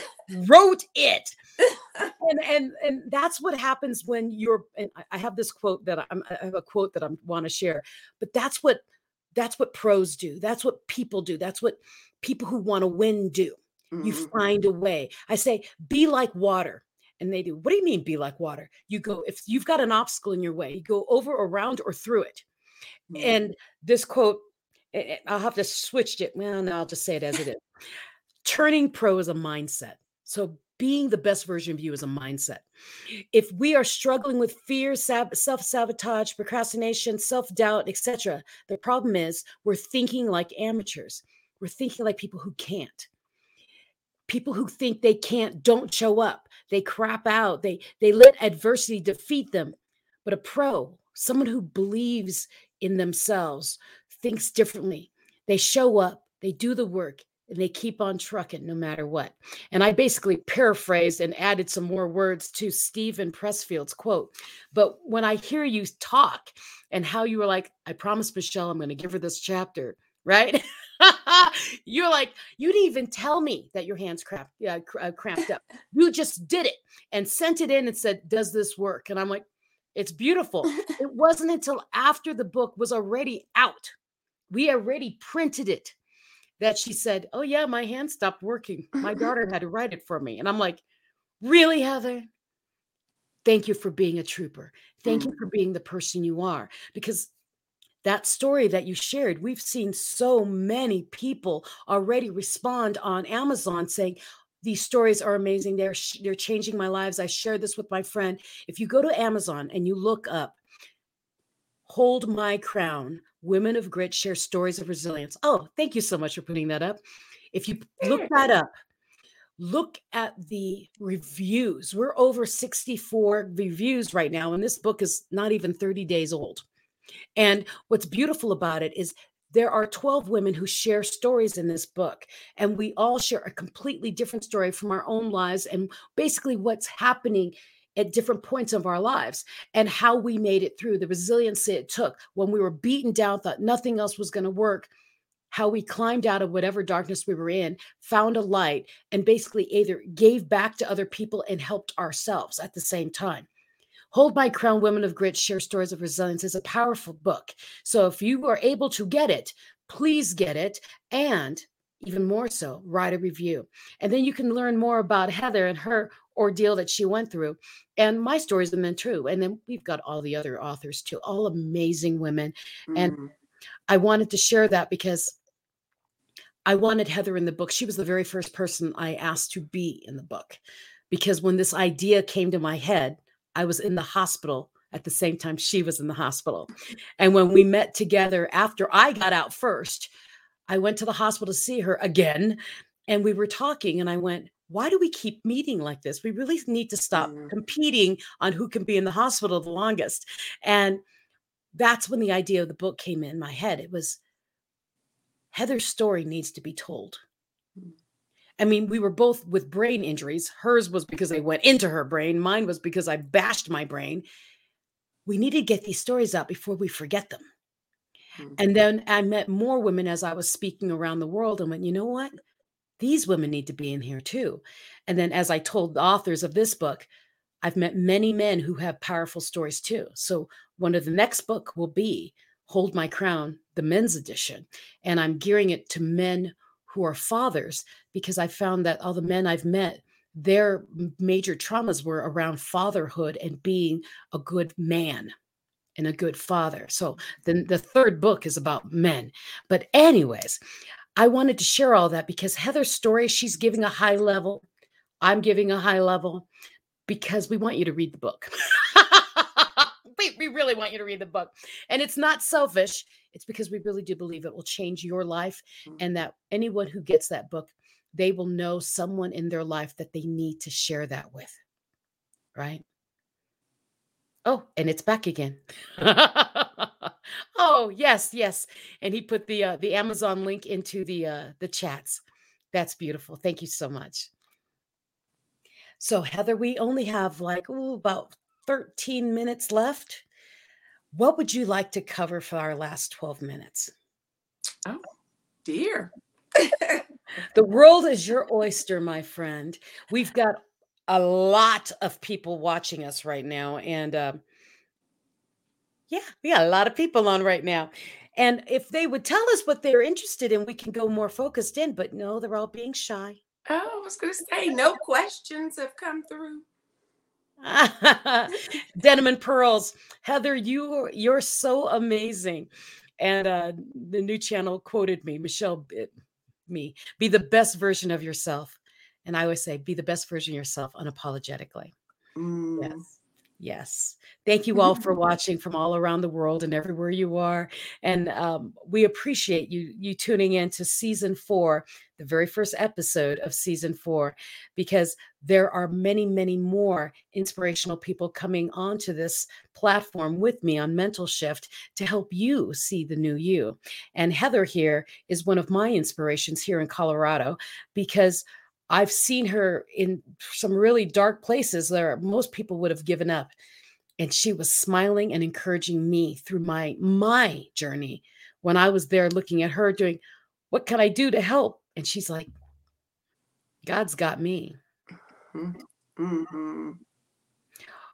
wrote it. And and and that's what happens when you're. And I- have this quote that I'm. I have a quote that I want to share. But that's what that's what pros do. That's what people do. That's what people who want to win do. You Mhm. find a way. I say, be like water. And they do. What do you mean, be like water? You go, if you've got an obstacle in your way, you go over, around, or through it. Mhm. And this quote, eh, eh, I'll have to switch it. Well, no, I'll just say it as it is. Turning pro is a mindset. So being the best version of you is a mindset. If we are struggling with fear, sab- self-sabotage, procrastination, self-doubt, etc., the problem is we're thinking like amateurs. We're thinking like people who can't. People who think they can't don't show up. They crap out. They they let adversity defeat them. But a pro, someone who believes in themselves, thinks differently. They show up, they do the work, and they keep on trucking no matter what. And I basically paraphrased and added some more words to Steven Pressfield's quote. But when I hear you talk and how you were like, I promised Michelle I'm going to give her this chapter, right? *laughs* You're like, you didn't even tell me that your hands cramped, uh, cramped up. You just did it and sent it in and said, Does this work? And I'm like, It's beautiful. *laughs* it wasn't until after the book was already out, we already printed it, that she said, Oh, yeah, my hand stopped working. My daughter had to write it for me. And I'm like, Really, Heather? Thank you for being a trooper. Thank you Mm. for being the person you are. Because that story that you shared, we've seen so many people already respond on Amazon saying, these stories are amazing. They're sh- they're changing my lives. I shared this with my friend. If you go to Amazon and you look up Hold My Crown, Women of Grit share stories of resilience. Oh, thank you so much for putting that up. If you look that up, look at the reviews. We're over 64 reviews right now, and this book is not even 30 days old. And what's beautiful about it is there are 12 women who share stories in this book, and we all share a completely different story from our own lives and basically what's happening at different points of our lives and how we made it through the resilience it took when we were beaten down, thought nothing else was going to work. How we climbed out of whatever darkness we were in, found a light, and basically either gave back to other people and helped ourselves at the same time. Hold My Crown Women of Grit Share Stories of Resilience is a powerful book. So if you are able to get it, please get it. And even more so, write a review. And then you can learn more about Heather and her ordeal that she went through. And my stories have been true. And then we've got all the other authors too, all amazing women. And Mm. I wanted to share that because I wanted Heather in the book. She was the very first person I asked to be in the book because when this idea came to my head, I was in the hospital at the same time she was in the hospital. And when we met together after I got out first, I went to the hospital to see her again and we were talking and I went, why do we keep meeting like this? We really need to stop Mm. competing on who can be in the hospital the longest. And that's when the idea of the book came in my head. It was Heather's story needs to be told. I mean, we were both with brain injuries. Hers was because they went into her brain, mine was because I bashed my brain. We need to get these stories out before we forget them. Mm. And then I met more women as I was speaking around the world and went, you know what? These women need to be in here too. And then as I told the authors of this book, I've met many men who have powerful stories too. So one of the next book will be Hold My Crown, the men's edition. And I'm gearing it to men who are fathers because I found that all the men I've met, their major traumas were around fatherhood and being a good man and a good father. So then the third book is about men. But, anyways, I wanted to share all that because Heather's story, she's giving a high level. I'm giving a high level because we want you to read the book. *laughs* we, we really want you to read the book. And it's not selfish, it's because we really do believe it will change your life Mm. and that anyone who gets that book, they will know someone in their life that they need to share that with. Right? Oh, and it's back again. *laughs* oh, yes, yes. And he put the uh, the Amazon link into the uh, the chats. That's beautiful. Thank you so much. So, Heather, we only have like ooh, about 13 minutes left. What would you like to cover for our last 12 minutes? Oh, dear. *laughs* The world is your oyster, my friend. We've got a lot of people watching us right now. And um, yeah, we got a lot of people on right now. And if they would tell us what they're interested in, we can go more focused in. But no, they're all being shy. Oh, I was going to say, no questions have come through. *laughs* Denim and pearls, Heather, you you're so amazing. And uh, the new channel quoted me, Michelle, me, be the best version of yourself. And I always say, be the best version of yourself unapologetically. Mm. Yes. Yes. Thank you all for watching from all around the world and everywhere you are. And um, we appreciate you you tuning in to season four, the very first episode of season four, because there are many, many more inspirational people coming onto this platform with me on Mental Shift to help you see the new you. And Heather here is one of my inspirations here in Colorado because I've seen her in some really dark places where most people would have given up. And she was smiling and encouraging me through my my journey when I was there looking at her doing, what can I do to help? And she's like, God's got me. Mm-hmm.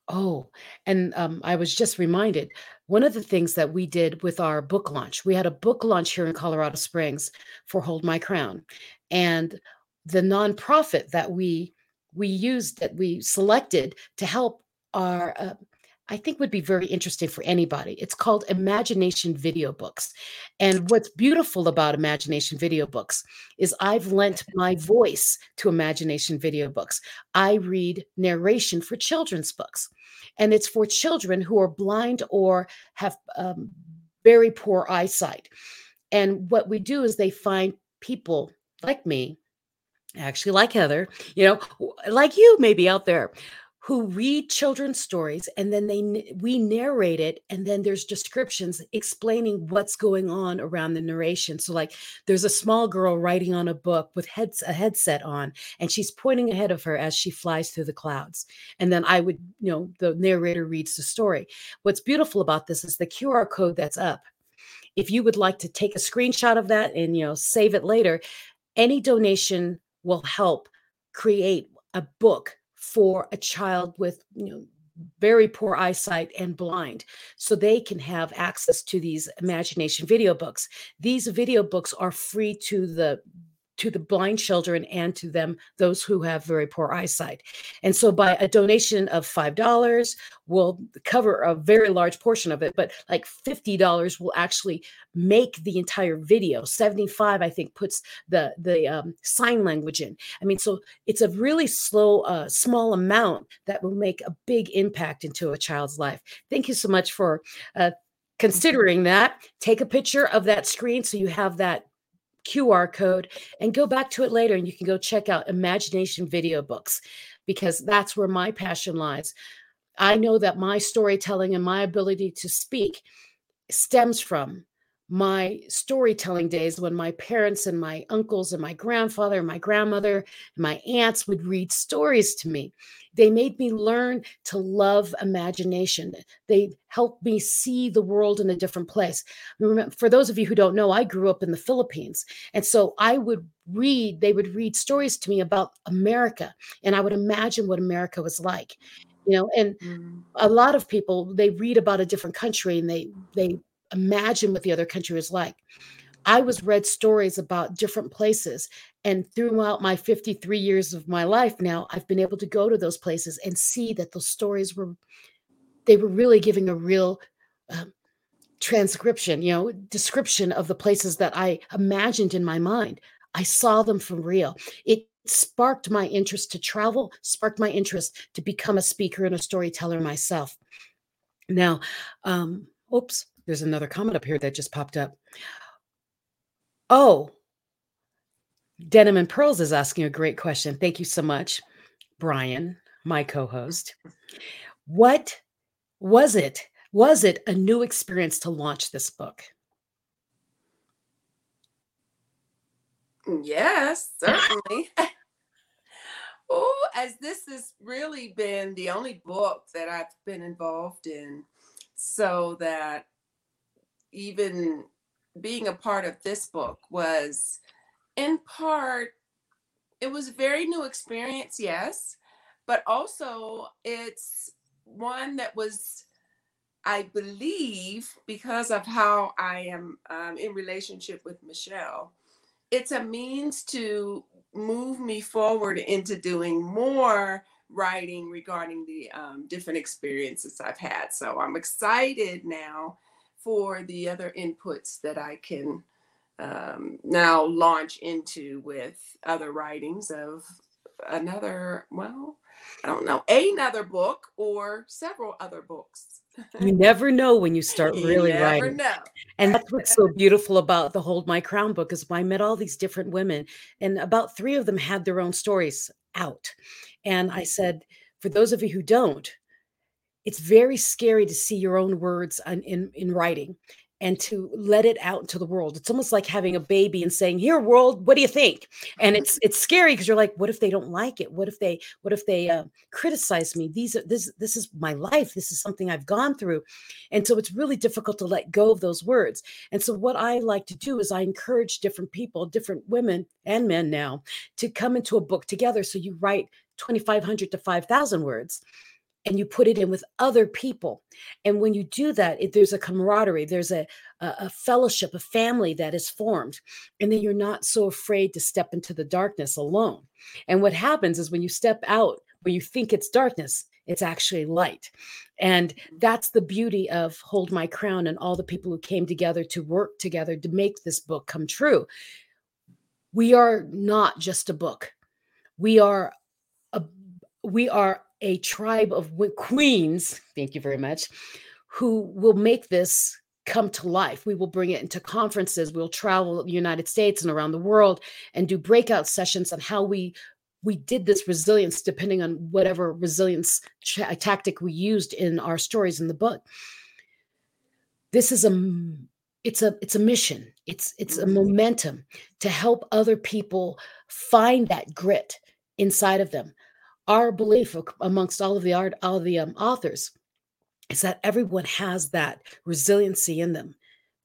Oh, and um, I was just reminded one of the things that we did with our book launch, we had a book launch here in Colorado Springs for Hold My Crown. And the nonprofit that we we used that we selected to help our uh, I think would be very interesting for anybody. It's called Imagination Video Books. And what's beautiful about Imagination Video Books is I've lent my voice to Imagination Video Books. I read narration for children's books, and it's for children who are blind or have um, very poor eyesight. And what we do is they find people like me, actually like Heather, you know, like you maybe out there who read children's stories and then they we narrate it and then there's descriptions explaining what's going on around the narration. So like there's a small girl writing on a book with heads a headset on and she's pointing ahead of her as she flies through the clouds. And then i would you know the narrator reads the story. What's beautiful about this is the qr code that's up. If you would like to take a screenshot of that and you know save it later any donation will help create a book for a child with you know very poor eyesight and blind so they can have access to these imagination video books. These video books are free to the to the blind children and to them those who have very poor eyesight. And so by a donation of five dollars will cover a very large portion of it but like $50 will actually make the entire video. 75 i think puts the the um, sign language in. I mean so it's a really slow uh, small amount that will make a big impact into a child's life. Thank you so much for uh, considering that. Take a picture of that screen so you have that QR code and go back to it later and you can go check out Imagination Video Books because that's where my passion lies. I know that my storytelling and my ability to speak stems from my storytelling days when my parents and my uncles and my grandfather and my grandmother and my aunts would read stories to me. They made me learn to love imagination. They helped me see the world in a different place. For those of you who don't know, I grew up in the Philippines. And so I would read, they would read stories to me about America, and I would imagine what America was like. You know, and mm. a lot of people they read about a different country and they they imagine what the other country was like. I was read stories about different places. And throughout my 53 years of my life now, I've been able to go to those places and see that those stories were, they were really giving a real um, transcription, you know, description of the places that I imagined in my mind. I saw them for real. It sparked my interest to travel, sparked my interest to become a speaker and a storyteller myself. Now, um, oops, there's another comment up here that just popped up. Oh, Denim and Pearls is asking a great question. Thank you so much, Brian, my co host. What was it? Was it a new experience to launch this book? Yes, certainly. *laughs* oh, as this has really been the only book that I've been involved in, so that even being a part of this book was in part it was a very new experience yes but also it's one that was i believe because of how i am um, in relationship with michelle it's a means to move me forward into doing more writing regarding the um, different experiences i've had. So i'm excited now for the other inputs that I can um, now launch into with other writings of another, well, I don't know, another book or several other books. you never know when you start *laughs* really you writing. Know. And that's what's so beautiful about the Hold My Crown book is I met all these different women, and about three of them had their own stories out. And I said, for those of you who don't, it's very scary to see your own words in, in, in writing and to let it out into the world. It's almost like having a baby and saying, "Here, world, what do you think?" And it's it's scary because you're like, "What if they don't like it? What if they what if they uh, criticize me? These are this this is my life. This is something I've gone through," and so it's really difficult to let go of those words. And so what I like to do is I encourage different people, different women and men now, to come into a book together. So you write 2,500 to 5,000 words and you put it in with other people. And when you do that, it, there's a camaraderie, there's a, a, a fellowship, a family that is formed. And then you're not so afraid to step into the darkness alone. And what happens is when you step out, when you think it's darkness, it's actually light. And mm-hmm. that's the beauty of Hold My Crown and all the people who came together to work together to make this book come true. We are not just a book. We are a we are a tribe of queens, thank you very much, who will make this come to life. We will bring it into conferences. We'll travel the United States and around the world and do breakout sessions on how we we did this resilience depending on whatever resilience tactic we used in our stories in the book. This is a it's a it's a mission. It's it's a mm-hmm. momentum to help other people find that grit inside of them our belief amongst all of the art, all of the um, authors, is that everyone has that resiliency in them.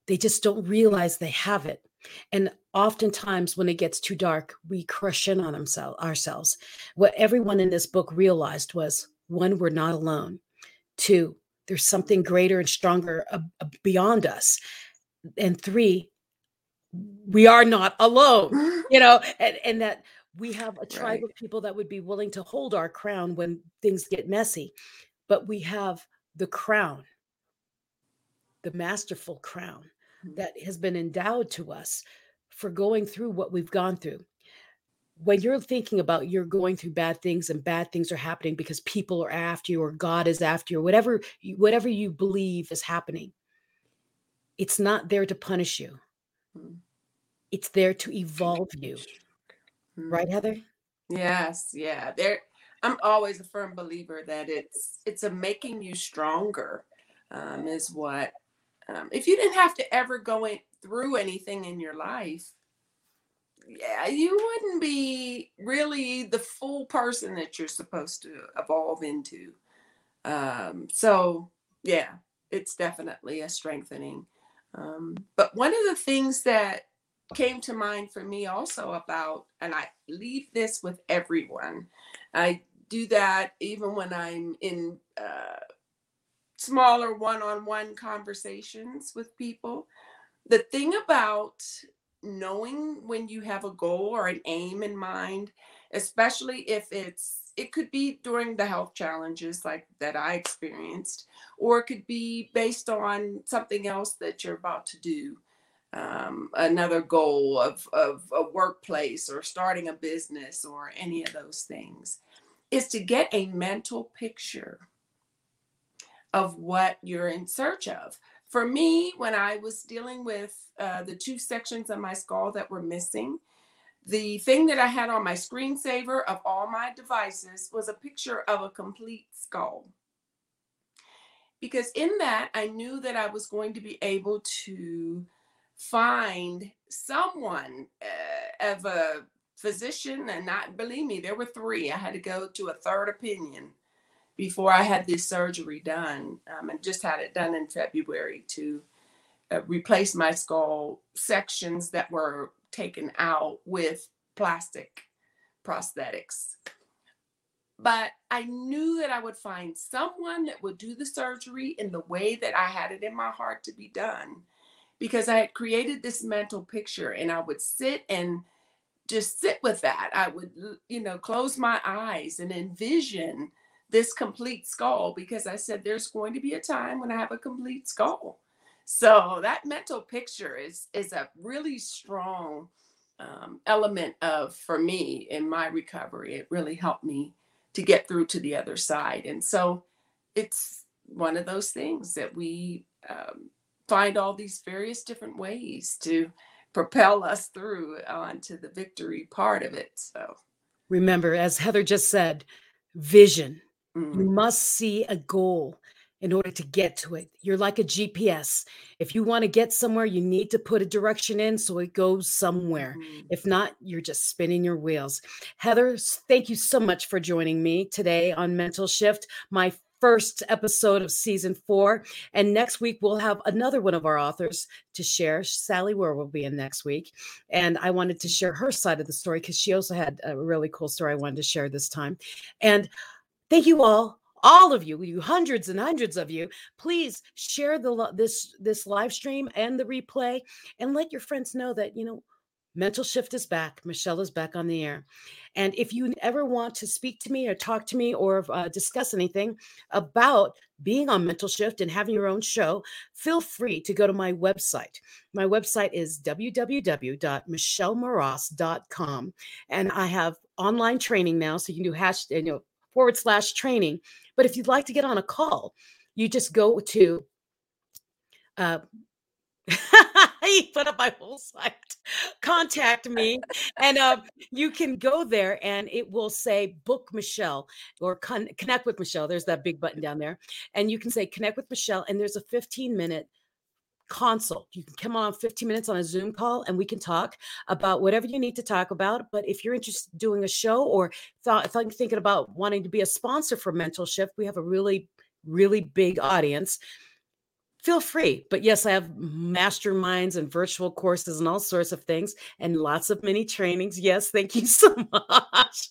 They just don't realize they have it. And oftentimes, when it gets too dark, we crush in on ourselves. What everyone in this book realized was one, we're not alone. Two, there's something greater and stronger uh, beyond us. And three, we are not alone, *laughs* you know, and, and that we have a tribe right. of people that would be willing to hold our crown when things get messy but we have the crown the masterful crown mm-hmm. that has been endowed to us for going through what we've gone through when you're thinking about you're going through bad things and bad things are happening because people are after you or god is after you or whatever whatever you believe is happening it's not there to punish you mm-hmm. it's there to evolve you. Right, Heather? Yes, yeah. There I'm always a firm believer that it's it's a making you stronger um, is what um, if you didn't have to ever go in, through anything in your life, yeah, you wouldn't be really the full person that you're supposed to evolve into. Um, so yeah, it's definitely a strengthening. Um, but one of the things that came to mind for me also about, and I leave this with everyone. I do that even when I'm in uh, smaller one on one conversations with people. The thing about knowing when you have a goal or an aim in mind, especially if it's it could be during the health challenges like that I experienced, or it could be based on something else that you're about to do um, another goal of, of a workplace or starting a business or any of those things is to get a mental picture of what you're in search of. For me, when I was dealing with uh, the two sections of my skull that were missing, the thing that I had on my screensaver of all my devices was a picture of a complete skull. Because in that, I knew that I was going to be able to find someone uh, of a physician and not believe me there were three. I had to go to a third opinion before i had this surgery done um, and just had it done in february to uh, replace my skull sections that were taken out with plastic prosthetics. But I knew that I would find someone that would do the surgery in the way that I had it in my heart to be done because I had created this mental picture and I would sit and just sit with that. I would, you know, close my eyes and envision this complete skull because I said there's going to be a time when I have a complete skull. So that mental picture is is a really strong um, element of for me in my recovery. It really helped me to get through to the other side, and so it's one of those things that we um, find all these various different ways to propel us through onto the victory part of it. So remember, as Heather just said, vision. Mm-hmm. You must see a goal. in order to get to it. You're like a GPS. If you want to get somewhere, you need to put a direction in so it goes somewhere. Mhm. If not, you're just spinning your wheels. Heather, thank you so much for joining me today on Mental Shift, my first episode of season four. And next week, we'll have another one of our authors to share. Sally Ware will be in next week. And I wanted to share her side of the story because she also had a really cool story I wanted to share this time. And thank you all all of you you hundreds and hundreds of you please share the this this live stream and the replay and let your friends know that you know mental shift is back michelle is back on the air. And if you ever want to speak to me or talk to me or uh, discuss anything about being on mental shift and having your own show feel free to go to my website. My website is www.michellemoras.com and i have online training now so you can do hash you know forward slash training. But if you'd like to get on a call, you just go to uh *laughs* he put up my whole site. Contact *laughs* me, and uh, you can go there, and it will say "Book Michelle" or con- "Connect with Michelle." There's that big button down there, and you can say "Connect with Michelle," and there's a 15 minute consult. You can come on 15 minutes on a Zoom call, and we can talk about whatever you need to talk about. But if you're interested in doing a show or thought, thought thinking about wanting to be a sponsor for Mental Shift, we have a really, really big audience. Feel free. But yes, I have masterminds and virtual courses and all sorts of things and lots of mini trainings. Yes, thank you *laughs* so much.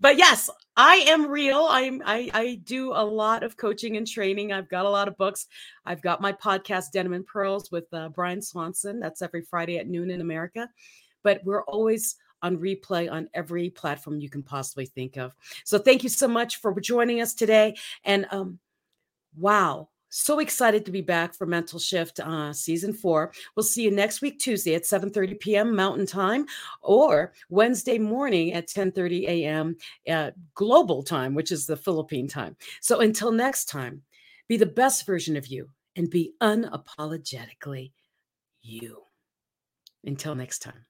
but yes, I am real. I'm I, I do a lot of coaching and training. I've got a lot of books. I've got my podcast, Denim and Pearls, with uh, Brian Swanson. That's every Friday at noon in America. But we're always on replay on every platform you can possibly think of. So thank you so much for joining us today. And um, wow, so excited to be back for Mental Shift uh, season four. We'll see you next week, Tuesday at 7:30 p.m. Mountain Time, or Wednesday morning at 10:30 a.m. Uh, Global Time, which is the Philippine time. So until next time, be the best version of you and be unapologetically you. Until next time.